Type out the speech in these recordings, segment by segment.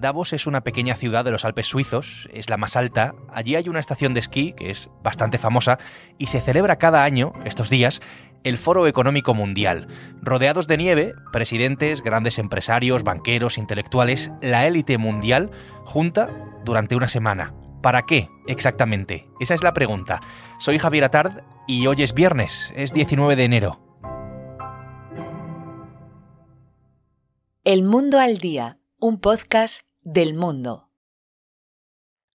Davos es una pequeña ciudad de los Alpes suizos, es la más alta. Allí hay una estación de esquí que es bastante famosa y se celebra cada año, estos días, el Foro Económico Mundial. Rodeados de nieve, presidentes, grandes empresarios, banqueros, intelectuales, la élite mundial junta durante una semana. ¿Para qué exactamente? Esa es la pregunta. Soy Javier Atard y hoy es viernes, es 19 de enero. El Mundo al Día, un podcast del mundo.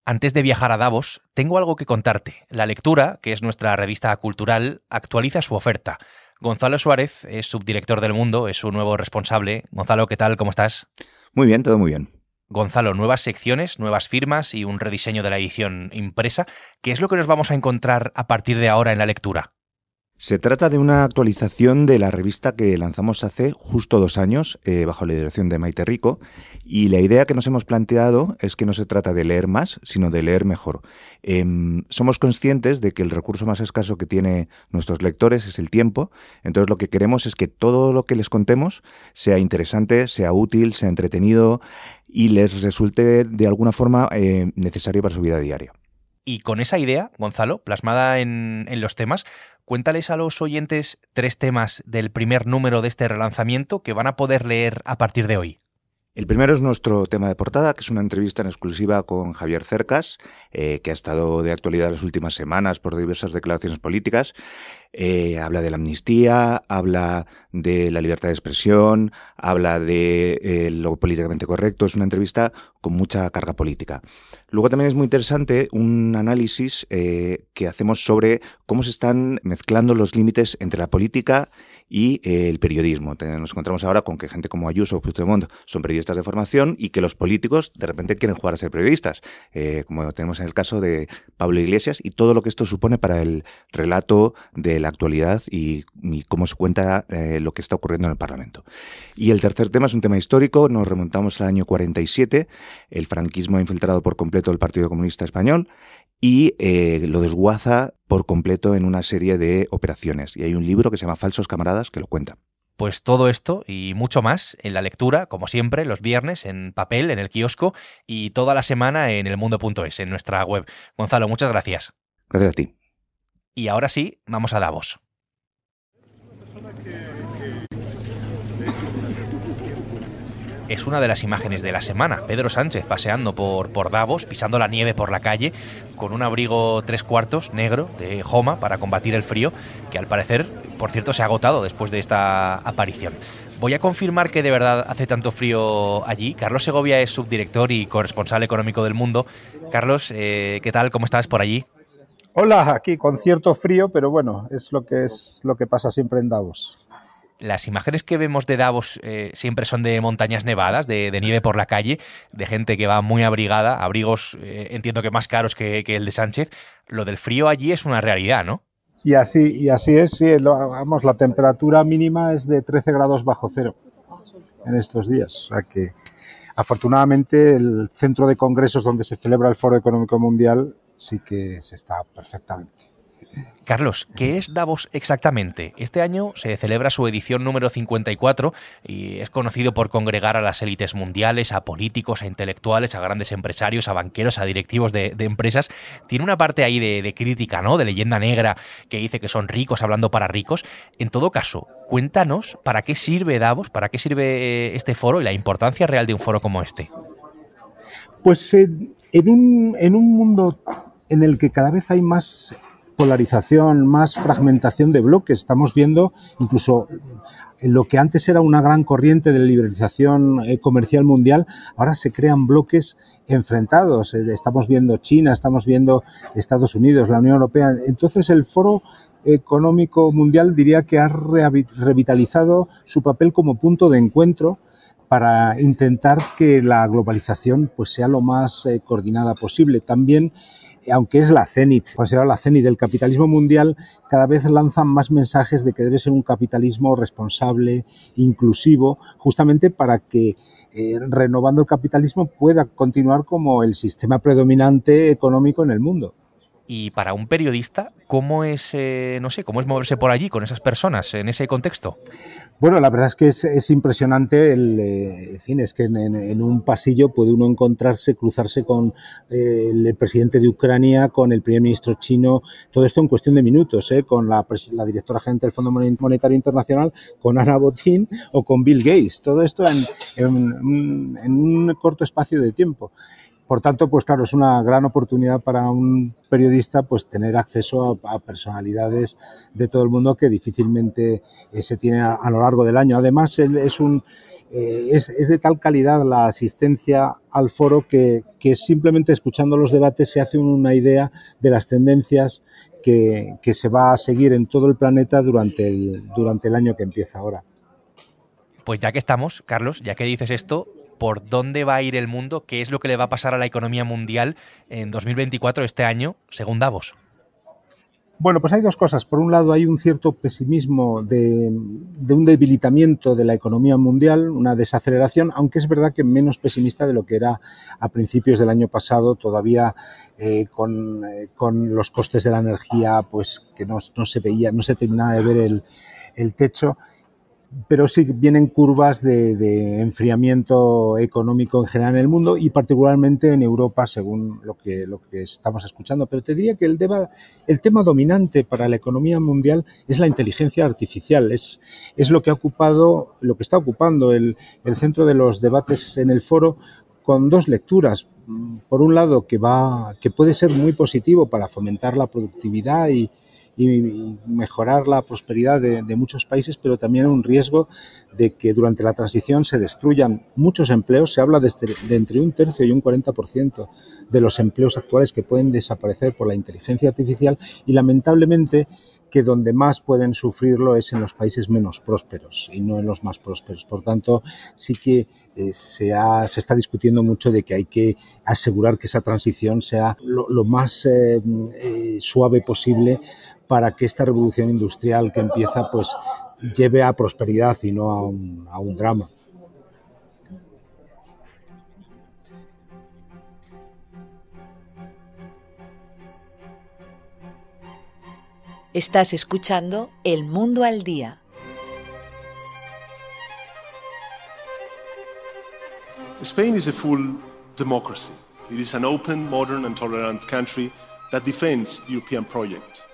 Antes de viajar a Davos, tengo algo que contarte. La lectura, que es nuestra revista cultural, actualiza su oferta. Gonzalo Suárez es subdirector del Mundo, es su nuevo responsable. Gonzalo, ¿qué tal? ¿Cómo estás? Muy bien, todo muy bien. Gonzalo, nuevas secciones, nuevas firmas y un rediseño de la edición impresa. ¿Qué es lo que nos vamos a encontrar a partir de ahora en la lectura? Se trata de una actualización de la revista que lanzamos hace justo dos años, eh, bajo la dirección de Maite Rico, y la idea que nos hemos planteado es que no se trata de leer más, sino de leer mejor. Em, somos conscientes de que el recurso más escaso que tienen nuestros lectores es el tiempo, entonces lo que queremos es que todo lo que les contemos sea interesante, sea útil, sea entretenido y les resulte de alguna forma eh, necesario para su vida diaria. Y con esa idea, Gonzalo, plasmada en, en, los temas, cuéntales a los oyentes tres temas del primer número de este relanzamiento que van a poder leer a partir de hoy. El primero es nuestro tema de portada, que es una entrevista en exclusiva con Javier Cercas, eh, que ha estado de actualidad las últimas semanas por diversas declaraciones políticas. Eh, habla de la amnistía, habla de la libertad de expresión, habla de eh, lo políticamente correcto. Es una entrevista con mucha carga política. Luego también es muy interesante un análisis que hacemos sobre cómo se están mezclando los límites entre la política y eh, el periodismo. Nos encontramos ahora con que gente como Ayuso o Puigdemont son periodistas de formación y que los políticos de repente quieren jugar a ser periodistas, eh, como tenemos en el caso de Pablo Iglesias y todo lo que esto supone para el relato de la actualidad y, cómo se cuenta eh, lo que está ocurriendo en el Parlamento. Y el tercer tema es un tema histórico, nos remontamos al año 47, el franquismo ha infiltrado por completo el Partido Comunista Español y eh, lo desguaza por completo en una serie de operaciones. Y hay un libro que se llama Falsos Camaradas que lo cuenta. Pues todo esto y mucho más en la lectura, como siempre, los viernes en papel, en el kiosco y toda la semana en elmundo.es, en nuestra web. Gonzalo, muchas gracias. Gracias a ti. Y ahora sí, vamos a Davos. es una de las imágenes de la semana. Pedro Sánchez paseando por, por Davos, pisando la nieve por la calle, con un abrigo tres cuartos negro de Joma para combatir el frío, que al parecer, por cierto, se ha agotado después de esta aparición. Voy a confirmar que de verdad hace tanto frío allí. Carlos Segovia es subdirector y corresponsal económico del mundo. Carlos, eh, ¿qué tal? ¿Cómo estás por allí? Hola, aquí con cierto frío, pero bueno, es lo que es lo que pasa siempre en Davos las imágenes que vemos de Davos eh, siempre son de montañas nevadas, de, nieve por la calle, de gente que va muy abrigada, abrigos eh, entiendo que más caros que, el de Sánchez. Lo del frío allí es una realidad, ¿no? Y así, y así es, sí, vamos, la temperatura mínima es de 13 grados bajo cero en estos días. O sea que afortunadamente el centro de congresos donde se celebra el Foro Económico Mundial sí que se está perfectamente. Carlos, ¿qué es Davos exactamente? Este año se celebra su edición número 54 y es conocido por congregar a las élites mundiales, a políticos, a intelectuales, a grandes empresarios, a banqueros, a directivos de, empresas. Tiene una parte ahí de, crítica, ¿no? De leyenda negra que dice que son ricos hablando para ricos. En todo caso, cuéntanos para qué sirve Davos, para qué sirve eh, este foro y la importancia real de un foro como este. Pues eh, en, un, en un mundo en el que cada vez hay más polarización, más fragmentación de bloques. Estamos viendo incluso lo que antes era una gran corriente de liberalización eh, comercial mundial, ahora se crean bloques enfrentados. Eh, estamos viendo China, estamos viendo Estados Unidos, la Unión Europea. Entonces el Foro Económico Mundial diría que ha revitalizado su papel como punto de encuentro para intentar que la globalización pues, sea lo más eh, coordinada posible. También aunque es la cenit, considerada la cenit del capitalismo mundial, cada vez lanzan más mensajes de que debe ser un capitalismo responsable, inclusivo, justamente para que eh, renovando el capitalismo pueda continuar como el sistema predominante económico en el mundo. Y para un periodista, ¿cómo es, eh, no sé, cómo es moverse por allí con esas personas en ese contexto? Bueno, la verdad es que es, impresionante el, eh, es que en, un pasillo puede uno encontrarse, cruzarse con eh, el presidente de Ucrania, con el primer ministro chino, todo esto en cuestión de minutos, ¿eh? con la, directora gerente del Fondo Monetario Internacional, con Ana Botín o con Bill Gates, todo esto en, en un corto espacio de tiempo. Por tanto, pues claro, es una gran oportunidad para un periodista pues tener acceso a, personalidades de todo el mundo que difícilmente eh, se tiene a, lo largo del año. Además, eh, es, de tal calidad la asistencia al foro que, simplemente escuchando los debates se hace una idea de las tendencias que, que, se va a seguir en todo el planeta durante el, durante el año que empieza ahora. Pues ya que estamos, Carlos, ya que dices esto, por dónde va a ir el mundo, qué es lo que le va a pasar a la economía mundial en 2024, este año, según Davos. Bueno, pues hay dos cosas. Por un lado, hay un cierto pesimismo de, un debilitamiento de la economía mundial, una desaceleración, aunque es verdad que menos pesimista de lo que era a principios del año pasado, todavía eh, con, eh, con, los costes de la energía, pues que no, se veía, no se terminaba de ver el techo pero sí vienen curvas de, enfriamiento económico en general en el mundo y particularmente en Europa, según lo que, lo que estamos escuchando. Pero te diría que el, el tema dominante para la economía mundial es la inteligencia artificial. Es, es lo que ha ocupado, lo que está ocupando el, el centro de los debates en el foro con dos lecturas. Por un lado, que va, que puede ser muy positivo para fomentar la productividad y, y mejorar la prosperidad de, muchos países, pero también un riesgo de que durante la transición se destruyan muchos empleos. Se habla de, este, entre un tercio y un 40% de los empleos actuales que pueden desaparecer por la inteligencia artificial y lamentablemente que donde más pueden sufrirlo es en los países menos prósperos y no en los más prósperos. Por tanto, sí que eh, se, se, está discutiendo mucho de que hay que asegurar que esa transición sea lo, más eh, eh, suave posible para que esta revolución industrial que empieza pues lleve a prosperidad y no a un, a un drama. Estás escuchando El Mundo al Día. Spain is a full democracy. It is an open, modern and tolerant country that defends the European project.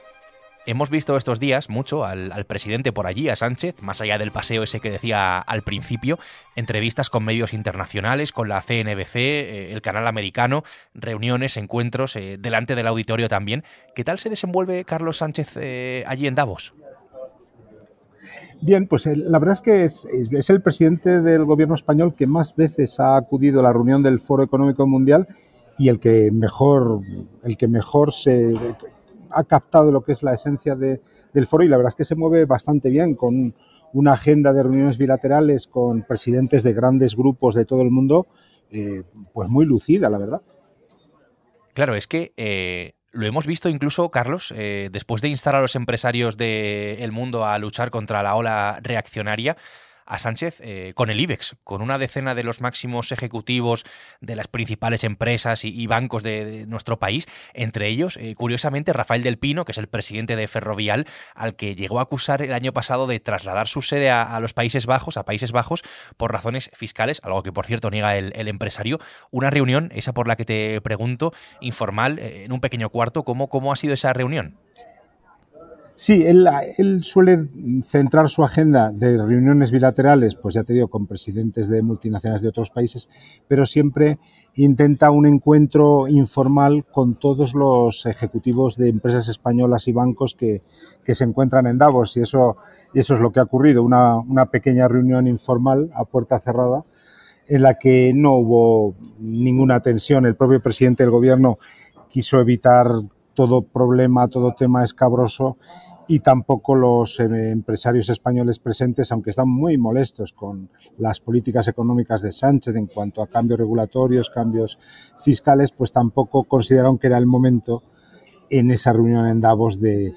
Hemos visto estos días mucho al, presidente por allí, a Sánchez, más allá del paseo ese que decía al principio, entrevistas con medios internacionales, con la CNBC, eh, el canal americano, reuniones, encuentros, eh, delante del auditorio también. ¿Qué tal se desenvuelve Carlos Sánchez eh, allí en Davos? Bien, pues la verdad es que es, es, el presidente del gobierno español que más veces ha acudido a la reunión del Foro Económico Mundial y el que mejor, el que mejor se ha captado lo que es la esencia del foro y la verdad es que se mueve bastante bien con una agenda de reuniones bilaterales con presidentes de grandes grupos de todo el mundo, eh, pues muy lucida, la verdad. Claro, es que eh, lo hemos visto incluso, Carlos, eh, después de instar a los empresarios del mundo a luchar contra la ola reaccionaria, a Sánchez eh, con el IBEX, con una decena de los máximos ejecutivos de las principales empresas y, bancos de, nuestro país, entre ellos, eh, curiosamente, Rafael del Pino, que es el presidente de Ferrovial, al que llegó a acusar el año pasado de trasladar su sede a, los Países Bajos, a Países Bajos, por razones fiscales, algo que por cierto niega el, empresario. Una reunión, esa por la que te pregunto, informal, eh, en un pequeño cuarto, ¿cómo, cómo ha sido esa reunión? Sí, él, suele centrar su agenda de reuniones bilaterales, pues ya te digo, con presidentes de multinacionales de otros países, pero siempre intenta un encuentro informal con todos los ejecutivos de empresas españolas y bancos que, se encuentran en Davos. Y eso, eso es lo que ha ocurrido, una, una pequeña reunión informal a puerta cerrada en la que no hubo ninguna tensión. El propio presidente del gobierno quiso evitar todo problema, todo tema escabroso y tampoco los eh, empresarios españoles presentes, aunque están muy molestos con las políticas económicas de Sánchez en cuanto a cambios regulatorios, cambios fiscales, pues tampoco consideraron que era el momento en esa reunión en Davos de,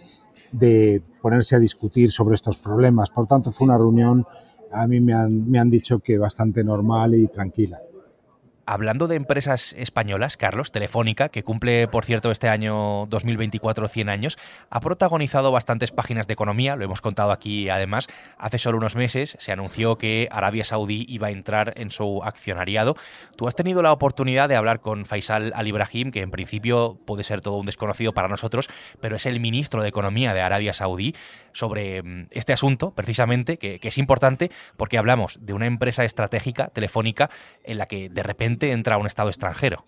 de ponerse a discutir sobre estos problemas. Por tanto, fue una reunión, a mí me han, me han dicho que bastante normal y tranquila. Hablando de empresas españolas, Carlos, Telefónica, que cumple, por cierto, este año 2024 100 años, ha protagonizado bastantes páginas de economía, lo hemos contado aquí además. Hace solo unos meses se anunció que Arabia Saudí iba a entrar en su accionariado. Tú has tenido la oportunidad de hablar con Faisal Al Ibrahim, que en principio puede ser todo un desconocido para nosotros, pero es el ministro de Economía de Arabia Saudí, sobre mm, este asunto, precisamente, que, es importante porque hablamos de una empresa estratégica, telefónica, en la que de repente entra un Estado extranjero.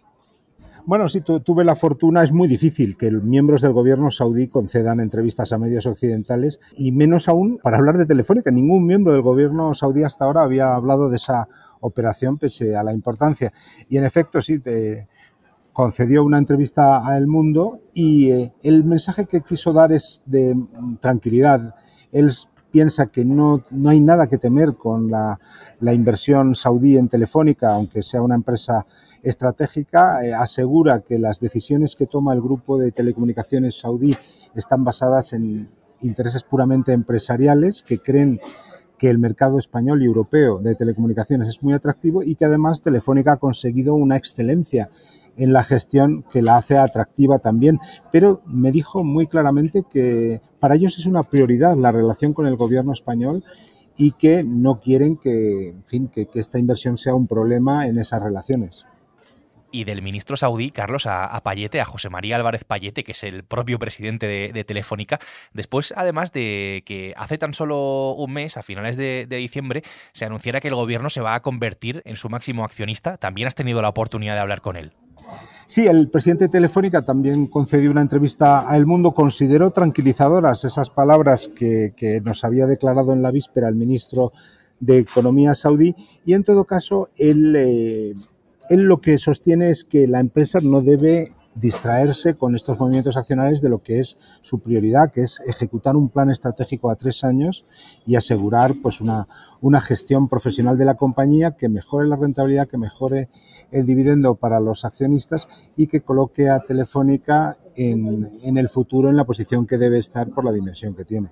Bueno, sí, tuve la fortuna, es muy difícil que miembros del gobierno saudí concedan entrevistas a medios occidentales y menos aún para hablar de Telefónica. Ningún miembro del gobierno saudí hasta ahora había hablado de esa operación pese a la importancia. Y en efecto, sí, te concedió una entrevista a El Mundo y eh, el mensaje que quiso dar es de tranquilidad. Él piensa que no, no hay nada que temer con la, la, inversión saudí en Telefónica, aunque sea una empresa estratégica, eh, asegura que las decisiones que toma el grupo de telecomunicaciones saudí están basadas en intereses puramente empresariales, que creen que el mercado español y europeo de telecomunicaciones es muy atractivo y que además Telefónica ha conseguido una excelencia en la gestión que la hace atractiva también. Pero me dijo muy claramente que para ellos es una prioridad la relación con el gobierno español y que no quieren que, en fin, que, esta inversión sea un problema en esas relaciones y del ministro saudí, Carlos, a, Payete, a José María Álvarez Payete, que es el propio presidente de, Telefónica, después, además de que hace tan solo un mes, a finales de, diciembre, se anunciara que el gobierno se va a convertir en su máximo accionista, también has tenido la oportunidad de hablar con él. Sí, el presidente de Telefónica también concedió una entrevista a El Mundo. Consideró tranquilizadoras esas palabras que, que nos había declarado en la víspera el ministro de Economía saudí y, en todo caso, él... Eh, él lo que sostiene es que la empresa no debe distraerse con estos movimientos accionarios de lo que es su prioridad, que es ejecutar un plan estratégico a tres años y asegurar pues una, una gestión profesional de la compañía que mejore la rentabilidad, que mejore el dividendo para los accionistas y que coloque a Telefónica en, en el futuro en la posición que debe estar por la dimensión que tiene.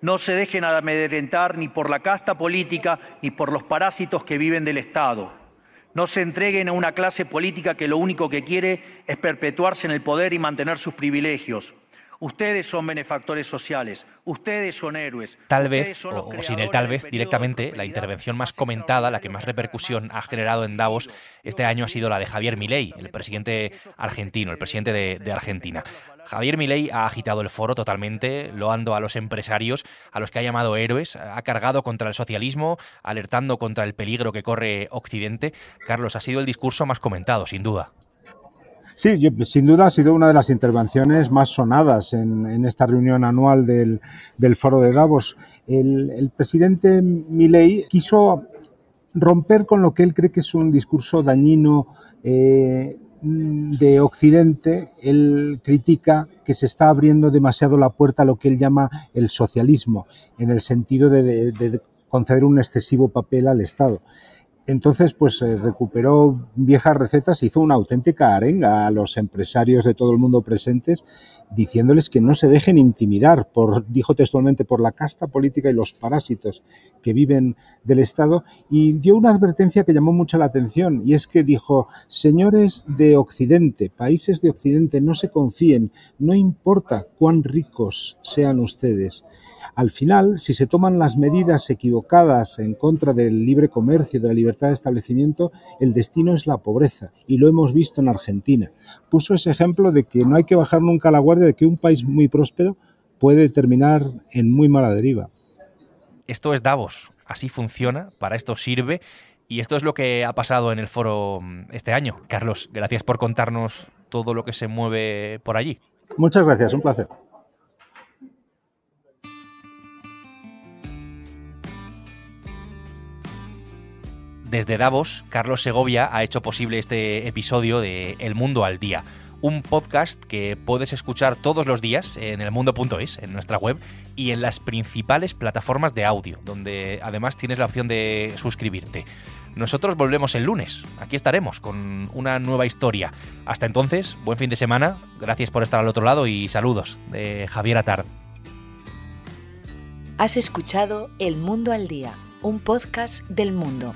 No se dejen amedrentar ni por la casta política ni por los parásitos que viven del Estado no se entreguen a una clase política que lo único que quiere es perpetuarse en el poder y mantener sus privilegios. Ustedes son benefactores sociales, ustedes son héroes. Tal vez, o, o, sin el tal vez, directamente, la intervención más comentada, la que más repercusión ha generado en Davos este año ha sido la de Javier Milei, el presidente argentino, el presidente de, de Argentina. Javier Milei ha agitado el foro totalmente, loando a los empresarios, a los que ha llamado héroes, ha cargado contra el socialismo, alertando contra el peligro que corre Occidente. Carlos, ha sido el discurso más comentado, sin duda. Sí, yo, sin duda ha sido una de las intervenciones más sonadas en, en esta reunión anual del, foro de Davos. El, presidente Milei quiso romper con lo que él cree que es un discurso dañino eh, de Occidente. Él critica que se está abriendo demasiado la puerta a lo que él llama el socialismo, en el sentido de conceder un excesivo papel al Estado. Entonces, pues eh, recuperó viejas recetas, hizo una auténtica arenga a los empresarios de todo el mundo presentes, diciéndoles que no se dejen intimidar, por, dijo textualmente, por la casta política y los parásitos que viven del Estado, y dio una advertencia que llamó mucho la atención, y es que dijo, señores de Occidente, países de Occidente, no se confíen, no importa cuán ricos sean ustedes. Al final, si se toman las medidas equivocadas en contra del libre comercio, de la libertad de establecimiento, el destino es la pobreza, y lo hemos visto en Argentina. Puso ese ejemplo de que no hay que bajar nunca la guardia de que un país muy próspero puede terminar en muy mala deriva. Esto es Davos, así funciona, para esto sirve, y esto es lo que ha pasado en el foro este año. Carlos, gracias por contarnos todo lo que se mueve por allí. Muchas gracias, un placer. Desde Davos, Carlos Segovia ha hecho posible este episodio de El Mundo al Día, un podcast que puedes escuchar todos los días en elmundo.es, en nuestra web, y en las principales plataformas de audio, donde además tienes la opción de suscribirte. Nosotros volvemos el lunes, aquí estaremos con una nueva historia. Hasta entonces, buen fin de semana, gracias por estar al otro lado y saludos de Javier Atard. Has escuchado El Mundo al Día, un podcast del mundo